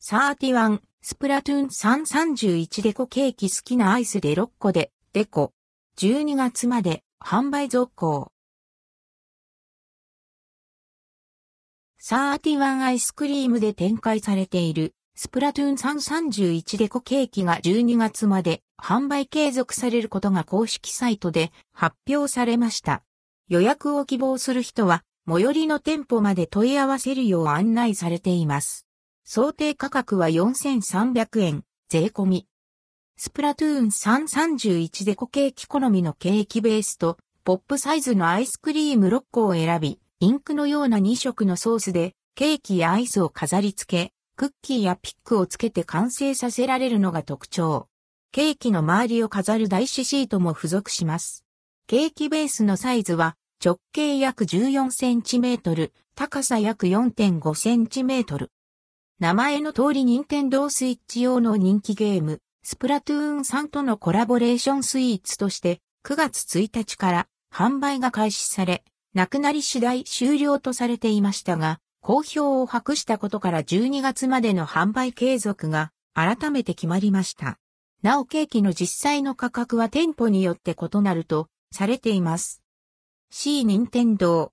31スプラトゥーン331デコケーキ好きなアイスで6個でデコ。12月まで販売続行。31アイスクリームで展開されているスプラトゥーン331デコケーキが12月まで販売継続されることが公式サイトで発表されました。予約を希望する人は最寄りの店舗まで問い合わせるよう案内されています。想定価格は4300円、税込み。スプラトゥーン331デコケーキ好みのケーキベースとポップサイズのアイスクリーム6個を選び、インクのような2色のソースでケーキやアイスを飾り付け、クッキーやピックをつけて完成させられるのが特徴。ケーキの周りを飾る台紙シートも付属します。ケーキベースのサイズは直径約14センチメートル、高さ約4.5センチメートル。名前の通り任天堂スイッチ用の人気ゲーム、スプラトゥーン3とのコラボレーションスイーツとして9月1日から販売が開始され、なくなり次第終了とされていましたが、好評を博したことから12月までの販売継続が改めて決まりました。なおケーキの実際の価格は店舗によって異なるとされています。C 任天堂